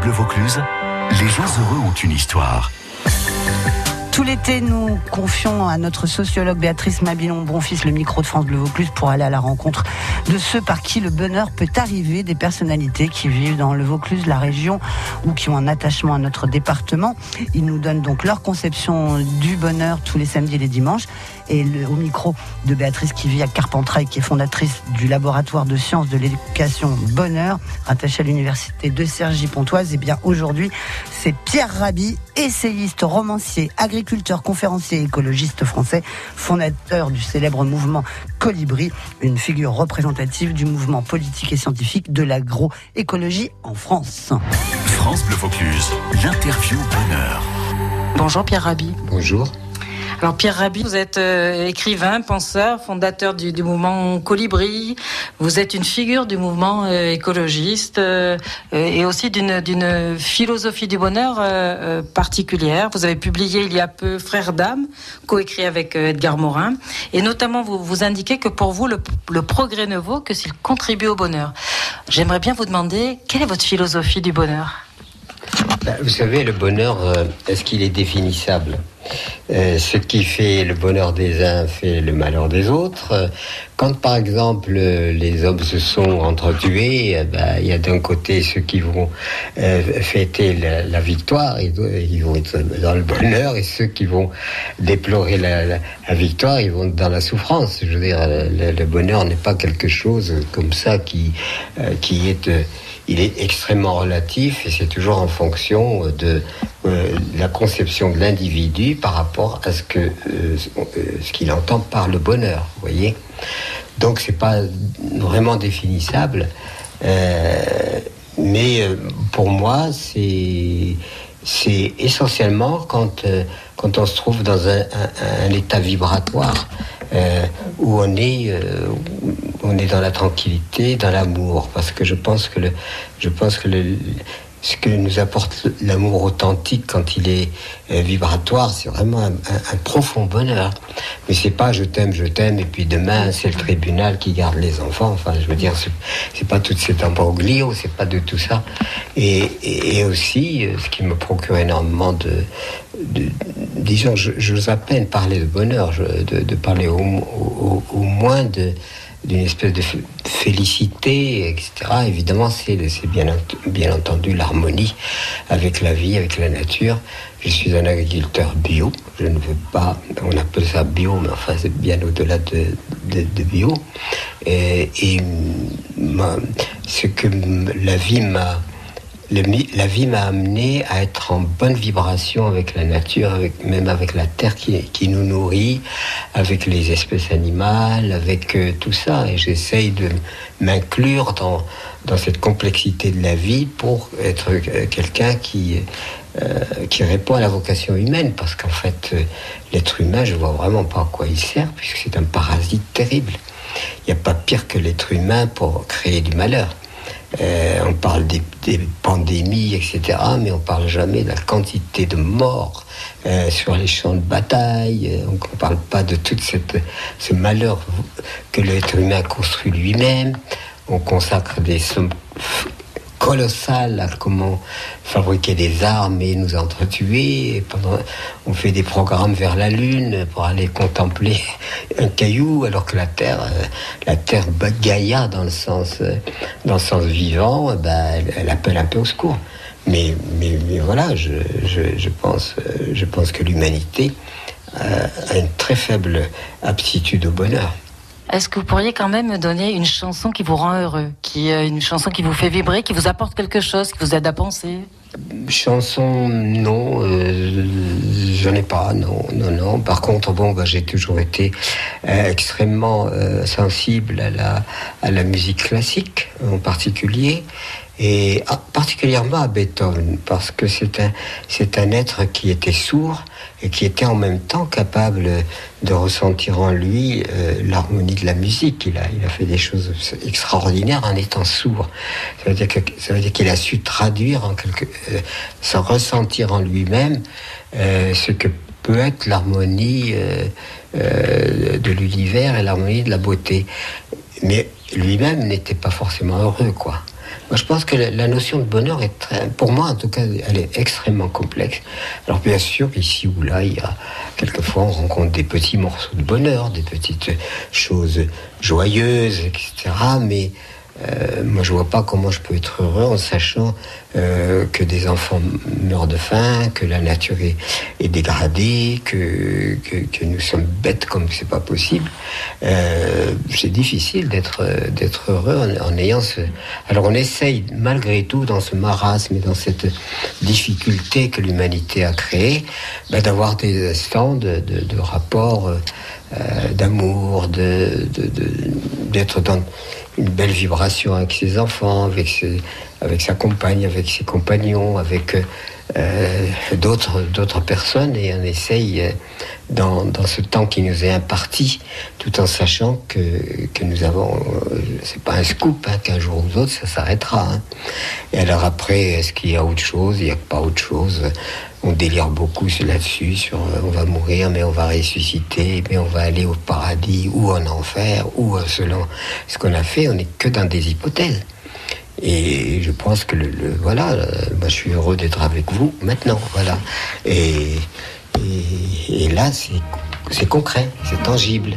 Bleu Vaucluse, les gens heureux ont une histoire. Tout l'été, nous confions à notre sociologue Béatrice Mabilon Bonfils le micro de France Bleu Vaucluse pour aller à la rencontre de ceux par qui le bonheur peut arriver, des personnalités qui vivent dans le Vaucluse, la région ou qui ont un attachement à notre département. Ils nous donnent donc leur conception du bonheur tous les samedis et les dimanches. Et au micro de Béatrice qui vit à Carpentras qui est fondatrice du laboratoire de sciences de l'éducation Bonheur, rattaché à l'université de Cergy-Pontoise, et eh bien aujourd'hui, c'est Pierre Rabhi, essayiste, romancier, agriculteur, conférencier écologiste français, fondateur du célèbre mouvement Colibri, une figure représentative du mouvement politique et scientifique de l'agroécologie en France. France Bleu Vaucluse, l'interview bonheur. Bonjour Pierre Rabhi. Bonjour. Alors Pierre Rabhi, vous êtes euh, écrivain, penseur, fondateur du, mouvement Colibri. Vous êtes une figure du mouvement euh, écologiste euh, et aussi d'une philosophie du bonheur particulière. Vous avez publié il y a peu Frères d'âme, coécrit avec Edgar Morin, et notamment vous vous indiquez que pour vous le, progrès ne vaut que s'il contribue au bonheur. J'aimerais bien vous demander quelle est votre philosophie du bonheur? Ben, vous savez, le bonheur, est-ce qu'il est définissable? Euh, ce qui fait le bonheur des uns fait le malheur des autres. Quand par exemple les hommes se sont entretués, eh ben, il y a d'un côté ceux qui vont euh, fêter la, victoire, ils, vont être dans le bonheur, et ceux qui vont déplorer la, victoire, ils vont dans la souffrance. Je veux dire, le, bonheur n'est pas quelque chose comme ça qui, euh, qui est il est extrêmement relatif et c'est toujours en fonction de euh, la conception de l'individu par rapport à ce que euh, euh, ce qu'il entend par le bonheur. Vous voyez. Donc c'est pas vraiment définissable, mais pour moi c'est c'est essentiellement quand quand on se trouve dans un état vibratoire où on est on est dans la tranquillité, dans l'amour, parce que je pense que le, je pense que le, ce que nous apporte l'amour authentique quand il est euh, vibratoire, c'est vraiment un, profond bonheur. Mais c'est pas je t'aime, je t'aime, et puis demain c'est le tribunal qui garde les enfants. Enfin, je veux dire, c'est pas tout cet imbroglio, c'est pas de tout ça. Et, aussi, euh, ce qui me procure énormément de, de disons, j'ose à peine parler de bonheur, de, parler au moins de d'une espèce de félicité, etc. Évidemment, c'est bien, bien entendu l'harmonie avec la vie, avec la nature. Je suis un agriculteur bio. Je ne veux pas, on appelle ça bio, mais enfin, c'est bien au-delà de, de, bio. Et, et ce que la vie m'a la vie m'a amené à être en bonne vibration avec la nature, avec, même avec la terre qui, nous nourrit, avec les espèces animales, avec euh, tout ça. Et j'essaye de m'inclure dans, cette complexité de la vie pour être euh, quelqu'un qui, euh, qui répond à la vocation humaine. Parce qu'en fait, l'être humain, je vois vraiment pas à quoi il sert, puisque c'est un parasite terrible. Il n'y a pas pire que l'être humain pour créer du malheur. Euh, on parle des, pandémies, etc., mais on parle jamais de la quantité de morts euh, sur les champs de bataille. Euh, on ne parle pas de tout ce malheur que l'être humain construit lui-même. On consacre des sommes colossal à comment fabriquer des armes et nous entretuer. On fait des programmes vers la Lune pour aller contempler un caillou, alors que la Terre, euh, la Terre Gaïa dans le sens, euh, dans le sens vivant, eh ben, elle, appelle un peu au secours. Mais, mais, voilà, je, je, pense, euh, je pense que l'humanité a une très faible aptitude au bonheur. Est-ce que vous pourriez quand même me donner une chanson qui vous rend heureux, qui euh, une chanson qui vous fait vibrer, qui vous apporte quelque chose, qui vous aide à penser? Chanson, non, euh, je n'en ai pas, non, non, non. Par contre, bon, bah, j'ai toujours été euh, extrêmement sensible à la, à la musique classique, en particulier et ah, particulièrement à Beethoven, parce que c'est un, c'est un être qui était sourd et qui était en même temps capable de ressentir en lui euh, l'harmonie de la musique. Il a, fait des choses extraordinaires en étant sourd. Ça veut dire, qu'il a su traduire en quelque, euh, sans ressentir en lui-même euh, ce que peut être l'harmonie de l'univers et l'harmonie de la beauté. Mais lui-même n'était pas forcément heureux, quoi. Je pense que la, notion de bonheur est très, pour moi en tout cas, elle est extrêmement complexe. Alors bien sûr, ici ou là, il y a quelquefois on rencontre des petits morceaux de bonheur, des petites choses joyeuses, etc. Mais euh, moi, je vois pas comment je peux être heureux en sachant euh, que des enfants meurent de faim, que la nature est, dégradée, que, que, nous sommes bêtes comme c'est pas possible. Euh, c'est difficile d'être d'être heureux en, ayant ce. Alors, on essaye malgré tout dans ce marasme et dans cette difficulté que l'humanité a créée, bah, d'avoir des instants de, de, rapport d'amour, de d'être dans une belle vibration avec ses enfants, avec, ses, avec sa compagne, avec ses compagnons, avec euh, d'autres, personnes, et on essaye, euh, dans, dans, ce temps qui nous est imparti, tout en sachant que, que nous avons, euh, c'est pas un scoop, hein, qu'un jour ou l'autre, ça s'arrêtera. Hein. Et alors après, est-ce qu'il y a autre chose Il n'y a pas autre chose? On délire beaucoup là-dessus, sur on va mourir, mais on va ressusciter, mais on va aller au paradis ou en enfer, ou selon ce qu'on a fait, on n'est que dans des hypothèses. Et je pense que le, voilà, euh, moi je suis heureux d'être avec vous maintenant, voilà. Et, et, et là, c'est concret, c'est tangible.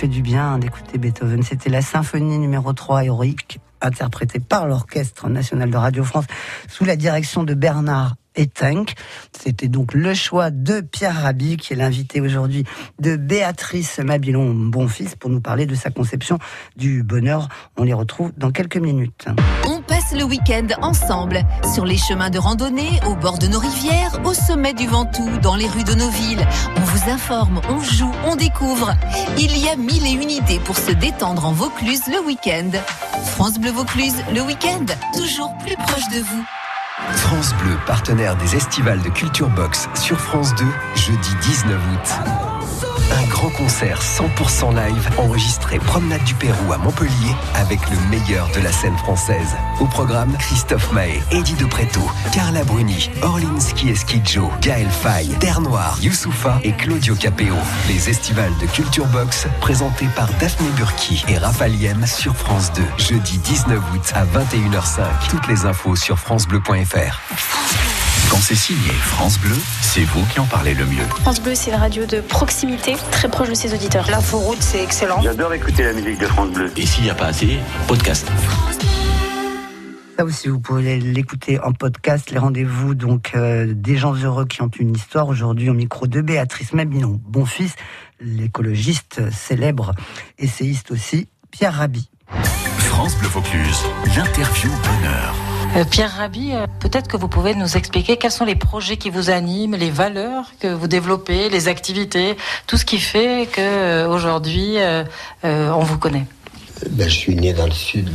Fait du bien d'écouter Beethoven. C'était la symphonie numéro 3 héroïque, interprétée par l'Orchestre national de Radio France, sous la direction de Bernard et Tank. C'était donc le choix de Pierre Rabhi, qui est l'invité aujourd'hui de Béatrice Mabilon Bonfils pour nous parler de sa conception du bonheur. On les retrouve dans quelques minutes. Passe le week-end ensemble sur les chemins de randonnée, au bord de nos rivières, au sommet du Ventoux, dans les rues de nos villes. On vous informe, on joue, on découvre. Il y a mille et une idées pour se détendre en Vaucluse le week-end. France Bleu Vaucluse, le week-end, toujours plus proche de vous. France Bleu, partenaire des estivales de Culture Box sur France 2, jeudi 19 août. Un grand concert 100% live enregistré Promenade du Pérou à Montpellier avec le meilleur de la scène française. Au programme, Christophe Mahé, Eddie De Preto, Carla Bruni, Orlinski Esquidjo, Gaël Faye, Terre Noire, Youssoufa et Claudio Capéo. Les estivales de Culture Box présentés par Daphné Burki et Raphaël sur France 2, jeudi 19 août à 21h05. Toutes les infos sur francebleu.fr. Quand c'est signé France Bleu, c'est vous qui en parlez le mieux. France Bleu, c'est une radio de proximité, très proche de ses auditeurs. L'inforoute, c'est excellent. J'adore écouter la musique de France Bleu. Et s'il n'y a pas assez, podcast. Ça aussi, vous pouvez l'écouter en podcast. Les rendez-vous donc euh, des gens heureux qui ont une histoire. Aujourd'hui, au micro de Béatrice Mabinon, bon fils, l'écologiste célèbre, essayiste aussi, Pierre Rabhi. France Bleu Vaucluse, l'interview bonheur. Euh, Pierre Rabhi, euh, peut-être que vous pouvez nous expliquer quels sont les projets qui vous animent, les valeurs que vous développez, les activités, tout ce qui fait que euh, aujourd'hui on vous connaît. Ben, je suis né dans le sud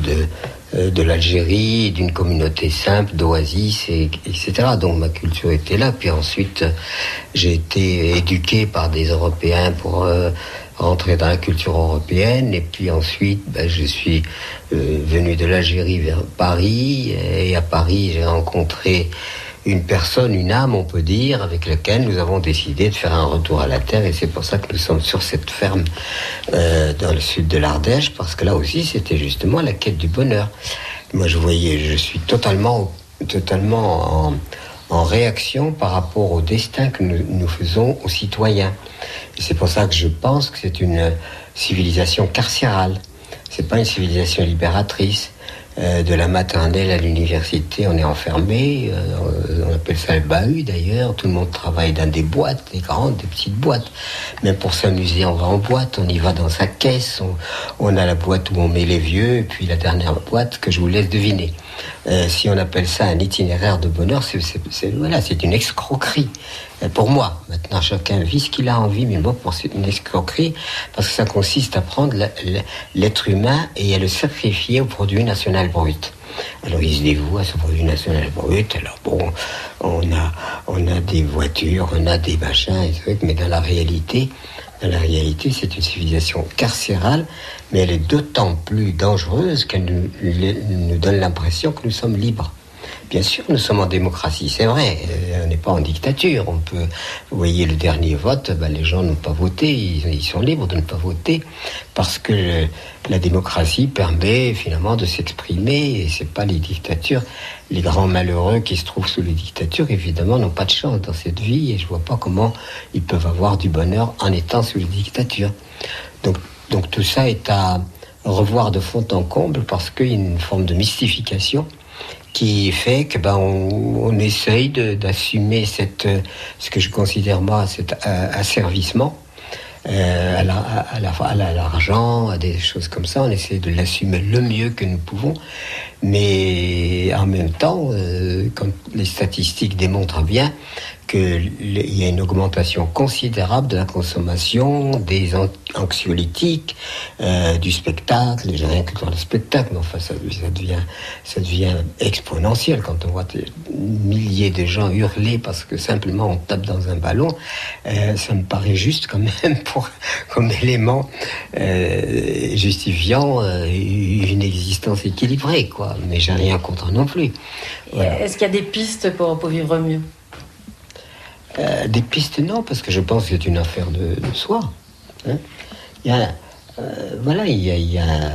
de, l'Algérie, d'une communauté simple, d'oasis, et, etc. Donc ma culture était là. Puis ensuite, j'ai été éduqué par des Européens pour rentrer dans la culture européenne. Et puis ensuite, ben, je suis euh, venu de l'Algérie vers Paris. Et à Paris, j'ai rencontré une personne, une âme, on peut dire, avec laquelle nous avons décidé de faire un retour à la terre. Et c'est pour ça que nous sommes sur cette ferme euh, dans le sud de l'Ardèche, parce que là aussi, c'était justement la quête du bonheur. Moi, je voyais, je suis totalement, totalement en, en réaction par rapport au destin que nous, nous faisons aux citoyens. C'est pour ça que je pense que c'est une civilisation carcérale. C'est pas une civilisation libératrice. Euh, de la maternelle à l'université, on est enfermé. Euh, on appelle ça le bahut d'ailleurs. Tout le monde travaille dans des boîtes, des grandes, des petites boîtes. Même pour s'amuser, on va en boîte, on y va dans sa caisse. On, a la boîte où on met les vieux, et puis la dernière boîte que je vous laisse deviner. Euh, si on appelle ça un itinéraire de bonheur, c'est c'est une escroquerie. Pour moi, maintenant chacun vit ce qu'il a envie, mais moi pour c'est une escroquerie parce que ça consiste à prendre l'être humain et à le sacrifier au produit national brut. Alors il se dévoue à ce produit national brut. Alors bon, on a, on a des voitures, on a des machins et trucs, mais dans la réalité, dans la réalité, c'est une civilisation carcérale, mais elle est d'autant plus dangereuse qu'elle nous donne l'impression que nous sommes libres. Bien sûr, nous sommes en démocratie, c'est vrai. Euh, on n'est pas en dictature. On peut, vous voyez, le dernier vote, ben, les gens n'ont pas voté. Ils, sont libres de ne pas voter parce que la démocratie permet finalement de s'exprimer. Et c'est pas les dictatures. Les grands malheureux qui se trouvent sous les dictatures, évidemment, n'ont pas de chance dans cette vie. Et je vois pas comment ils peuvent avoir du bonheur en étant sous les dictatures. Donc, donc tout ça est à revoir de fond en comble parce qu'il y a une forme de mystification qui fait que ben on, essaye d'assumer cette ce que je considère moi cet asservissement à l'argent, la, à, la, à, des choses comme ça. On essaie de l'assumer le mieux que nous pouvons, mais en même temps, euh, quand les statistiques démontrent bien qu'il y a une augmentation considérable de la consommation des anxiolytiques, euh, du spectacle, j'ai rien que dans le spectacle, mais enfin ça, devient, ça devient exponentiel quand on voit des milliers de gens hurler parce que simplement on tape dans un ballon, euh, ça me paraît juste quand même pour, comme élément euh, justifiant une existence équilibrée, quoi. Mais j'ai rien contre non plus. Est-ce qu'il y a des pistes pour, pour vivre mieux? Euh, des pistes, non, parce que je pense que c'est une affaire de, de soi. Hein. Il y a, euh, voilà, il y a, il y a euh,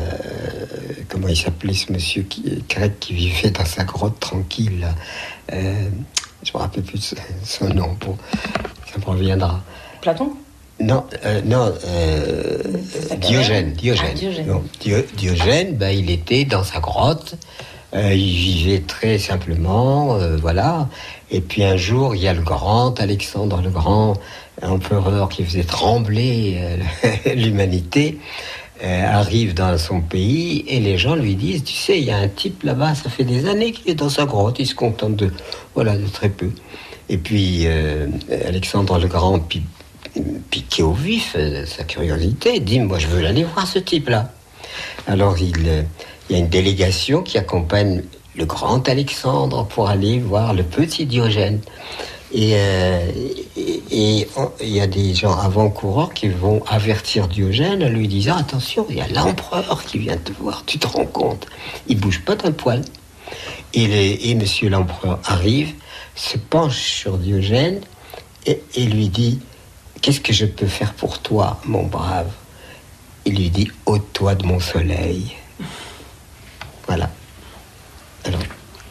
comment il s'appelait ce monsieur qui, grec qui vivait dans sa grotte tranquille. Je me rappelle plus son nom. Bon, ça me reviendra. Platon? Non, non, Diogène, Diogène. Ah, Diogène. Non, Dio, Diogène ben, il était dans sa grotte Euh, il vivait très simplement, euh, voilà. Et puis un jour, il y a le grand Alexandre le Grand, empereur qui faisait trembler euh, l'humanité, arrive dans son pays et les gens lui disent, tu sais, il y a un type là-bas, ça fait des années qu'il est dans sa grotte, il se contente de, voilà, de très peu. Et puis Alexandre le Grand, piqué au vif, sa curiosité, dit, moi je veux aller voir ce type-là. Alors il il y a une délégation qui accompagne le grand Alexandre pour aller voir le petit Diogène. Et, euh, il y a des gens avant-coureurs qui vont avertir Diogène en lui disant Attention, il y a l'empereur qui vient te voir, tu te rends compte Il bouge pas d'un poil. Et, et monsieur l'empereur arrive, se penche sur Diogène et, et lui dit Qu'est-ce que je peux faire pour toi, mon brave? Il lui dit Ôte-toi de mon soleil. Voilà. Alors,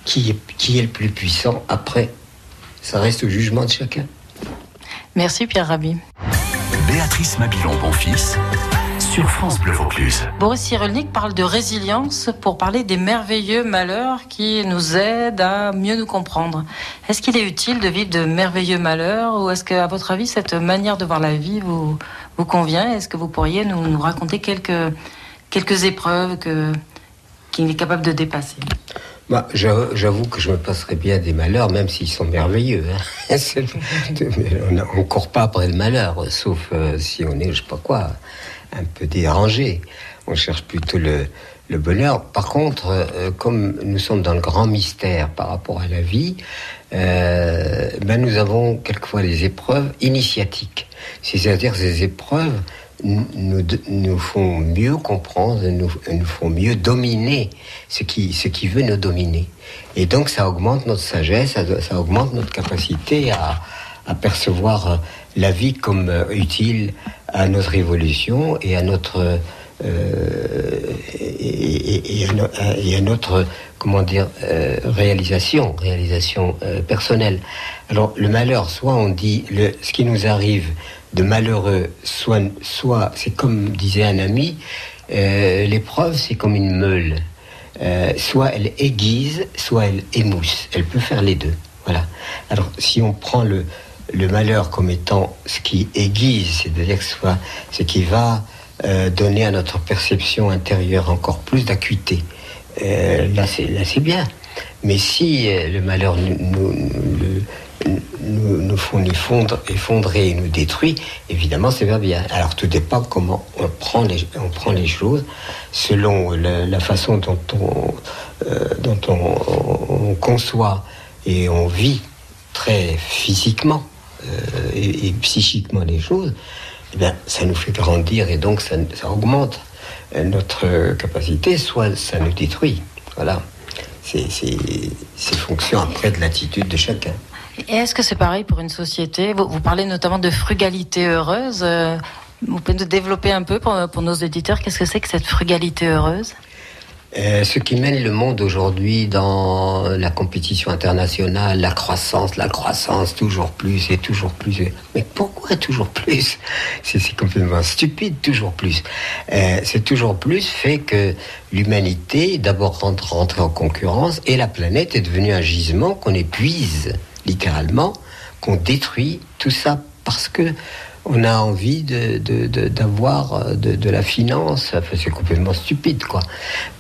qui est, qui est le plus puissant après? Ça reste au jugement de chacun. Merci Pierre Rabhi. Béatrice Mabilon, bon fils, sur France Bleu Vaucluse. Boris Cyrulnik parle de résilience pour parler des merveilleux malheurs qui nous aident à mieux nous comprendre. Est-ce qu'il est utile de vivre de merveilleux malheurs ou est-ce qu'à votre avis, cette manière de voir la vie vous, vous convient? Est-ce que vous pourriez nous, nous raconter quelques, quelques épreuves que, qu'il est capable de dépasser bah, J'avoue que je me passerais bien des malheurs, même s'ils sont merveilleux. Hein. on ne court pas après le malheur, sauf euh, si on est, je sais pas quoi, un peu dérangé. On cherche plutôt le, bonheur. Par contre, euh, comme nous sommes dans le grand mystère par rapport à la vie, euh, ben nous avons quelquefois des épreuves initiatiques. C'est-à-dire ces épreuves nous, nous font mieux comprendre, nous, nous font mieux dominer ce qui, ce qui veut nous dominer. Et donc ça augmente notre sagesse, ça, augmente notre capacité à, à, percevoir la vie comme euh, utile à notre évolution et à notre euh, et, à notre comment dire euh, réalisation réalisation euh, personnelle. Alors le malheur, soit on dit ce qui nous arrive de malheureux, soit, soit c'est comme disait un ami, euh, l'épreuve c'est comme une meule. Euh, soit elle aiguise, soit elle émousse. Elle peut faire les deux. Voilà. Alors si on prend le, le malheur comme étant ce qui aiguise, c'est-à-dire soit ce qui va euh, donner à notre perception intérieure encore plus d'acuité, là c'est bien. Mais si le malheur nous, nous, nous, nous font effondrer et nous détruit, évidemment, c'est pas bien. Alors, tout dépend comment on prend les, on prend les choses, selon la, façon dont on, euh, dont on, conçoit et on vit très physiquement euh, et, psychiquement les choses, eh bien, ça nous fait grandir et donc ça, augmente notre capacité, soit ça nous détruit. Voilà. C'est fonction après de l'attitude de chacun. Est-ce que c'est pareil pour une société vous, parlez notamment de frugalité heureuse. Euh, vous pouvez nous développer un peu pour, nos éditeurs Qu'est-ce que c'est que cette frugalité heureuse euh, ce qui mène le monde aujourd'hui dans la compétition internationale, la croissance, la croissance, toujours plus et toujours plus. Mais pourquoi toujours plus C'est complètement stupide, toujours plus. Euh, c'est toujours plus fait que l'humanité, d'abord rentrée en concurrence, et la planète est devenue un gisement qu'on épuise littéralement, qu'on détruit tout ça parce que on a envie d'avoir de, de, de, la finance. c'est complètement stupide, quoi.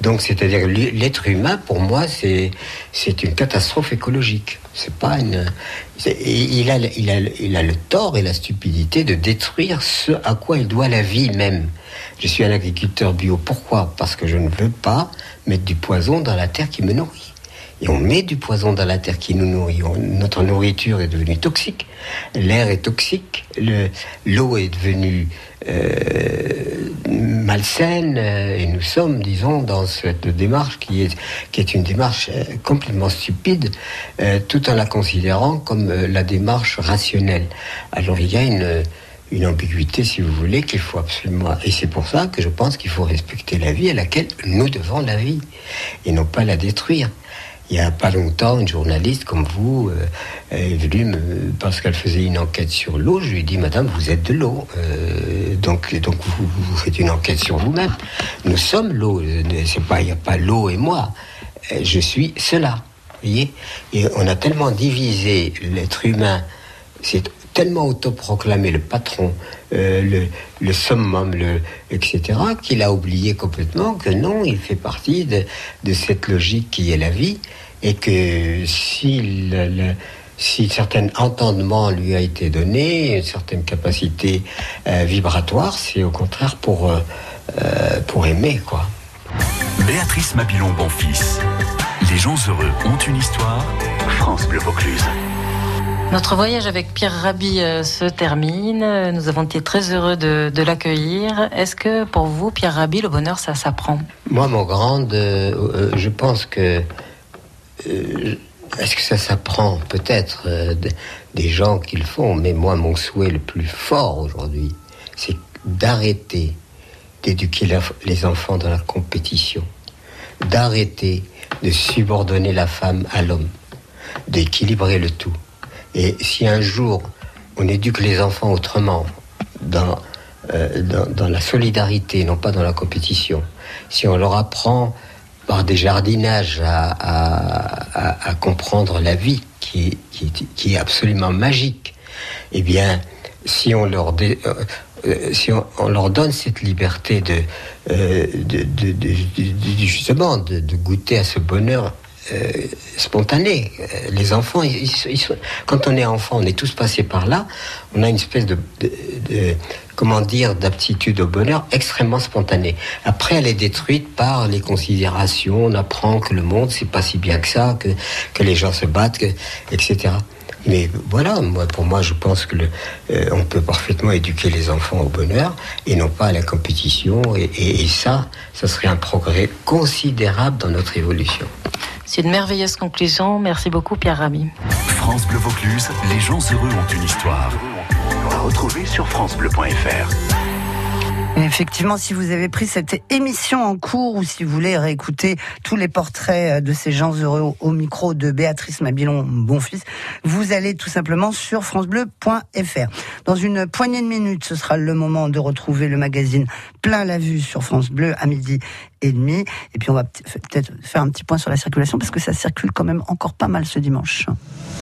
Donc, c'est-à-dire l'être humain, pour moi, c'est c'est une catastrophe écologique. C'est pas une. Il a, il, a, il a le tort et la stupidité de détruire ce à quoi il doit la vie même. Je suis un agriculteur bio. Pourquoi? Parce que je ne veux pas mettre du poison dans la terre qui me nourrit et on met du poison dans la terre qui nous nourrit. notre nourriture est devenue toxique, l'air est toxique, l'eau est devenue euh, malsaine, euh, et nous sommes, disons, dans cette démarche qui est, une démarche euh, complètement stupide, tout en la considérant comme la démarche rationnelle. Alors il y a une une ambiguïté, si vous voulez, qu'il faut absolument. Et c'est pour ça que je pense qu'il faut respecter la vie à laquelle nous devons la vie, et non pas la détruire il n'y a pas longtemps, une journaliste comme vous euh, est venue parce qu'elle faisait une enquête sur l'eau. Je lui ai dit, Madame, vous êtes de l'eau, euh, donc donc vous, faites une enquête sur vous-même. Nous sommes l'eau. C'est pas, il n'y a pas l'eau et moi. euh, je suis cela. Voyez on a tellement divisé l'être humain, c'est tellement autoproclamé le patron, euh, le, le, summum, le, etc., qu'il a oublié complètement que non, il fait partie de, cette logique qui est la vie, et que si le, si un certain entendement lui a été donné, une certaine capacité euh, vibratoire, c'est au contraire pour, euh, pour aimer, quoi. Béatrice Mabilon Bonfils. Les gens heureux ont une histoire. France Bleu Vaucluse. Notre voyage avec Pierre Rabhi se termine. Nous avons été très heureux de, l'accueillir. Est-ce que pour vous, Pierre Rabhi, le bonheur, ça s'apprend? Moi, mon grand, je pense que est-ce que ça s'apprend Peut-être euh, des gens qui le font, mais moi, mon souhait le plus fort aujourd'hui, c'est d'arrêter d'éduquer les enfants dans la compétition, d'arrêter de subordonner la femme à l'homme, d'équilibrer le tout. Et si un jour on éduque les enfants autrement, dans, euh, dans, la solidarité, non pas dans la compétition, si on leur apprend par des jardinages à, comprendre la vie qui, qui, est absolument magique, eh bien, si on leur, euh, euh, si on, leur donne cette liberté de, euh, justement de, goûter à ce bonheur spontané. Les enfants, quand on est enfant, on est tous passés par là. On a une espèce de, comment dire, d'aptitude au bonheur extrêmement spontanée. Après, elle est détruite par les considérations. On apprend que le monde, c'est pas si bien que ça, que, que les gens se battent, etc. Mais voilà, moi, pour moi, je pense que le, euh, on peut parfaitement éduquer les enfants au bonheur et non pas à la compétition. Et, et ça, ça serait un progrès considérable dans notre évolution. C'est une merveilleuse conclusion. Merci beaucoup, Pierre Rami. France Bleu Vaucluse, les gens heureux ont une histoire. À retrouver sur FranceBleu.fr. Effectivement, si vous avez pris cette émission en cours ou si vous voulez réécouter tous les portraits de ces gens heureux au micro de Béatrice Mabilon Bonfils, vous allez tout simplement sur francebleu.fr. Dans une poignée de minutes, ce sera le moment de retrouver le magazine Plein la vue sur France Bleu à midi et demi. Et puis on va peut-être faire un petit point sur la circulation parce que ça circule quand même encore pas mal ce dimanche.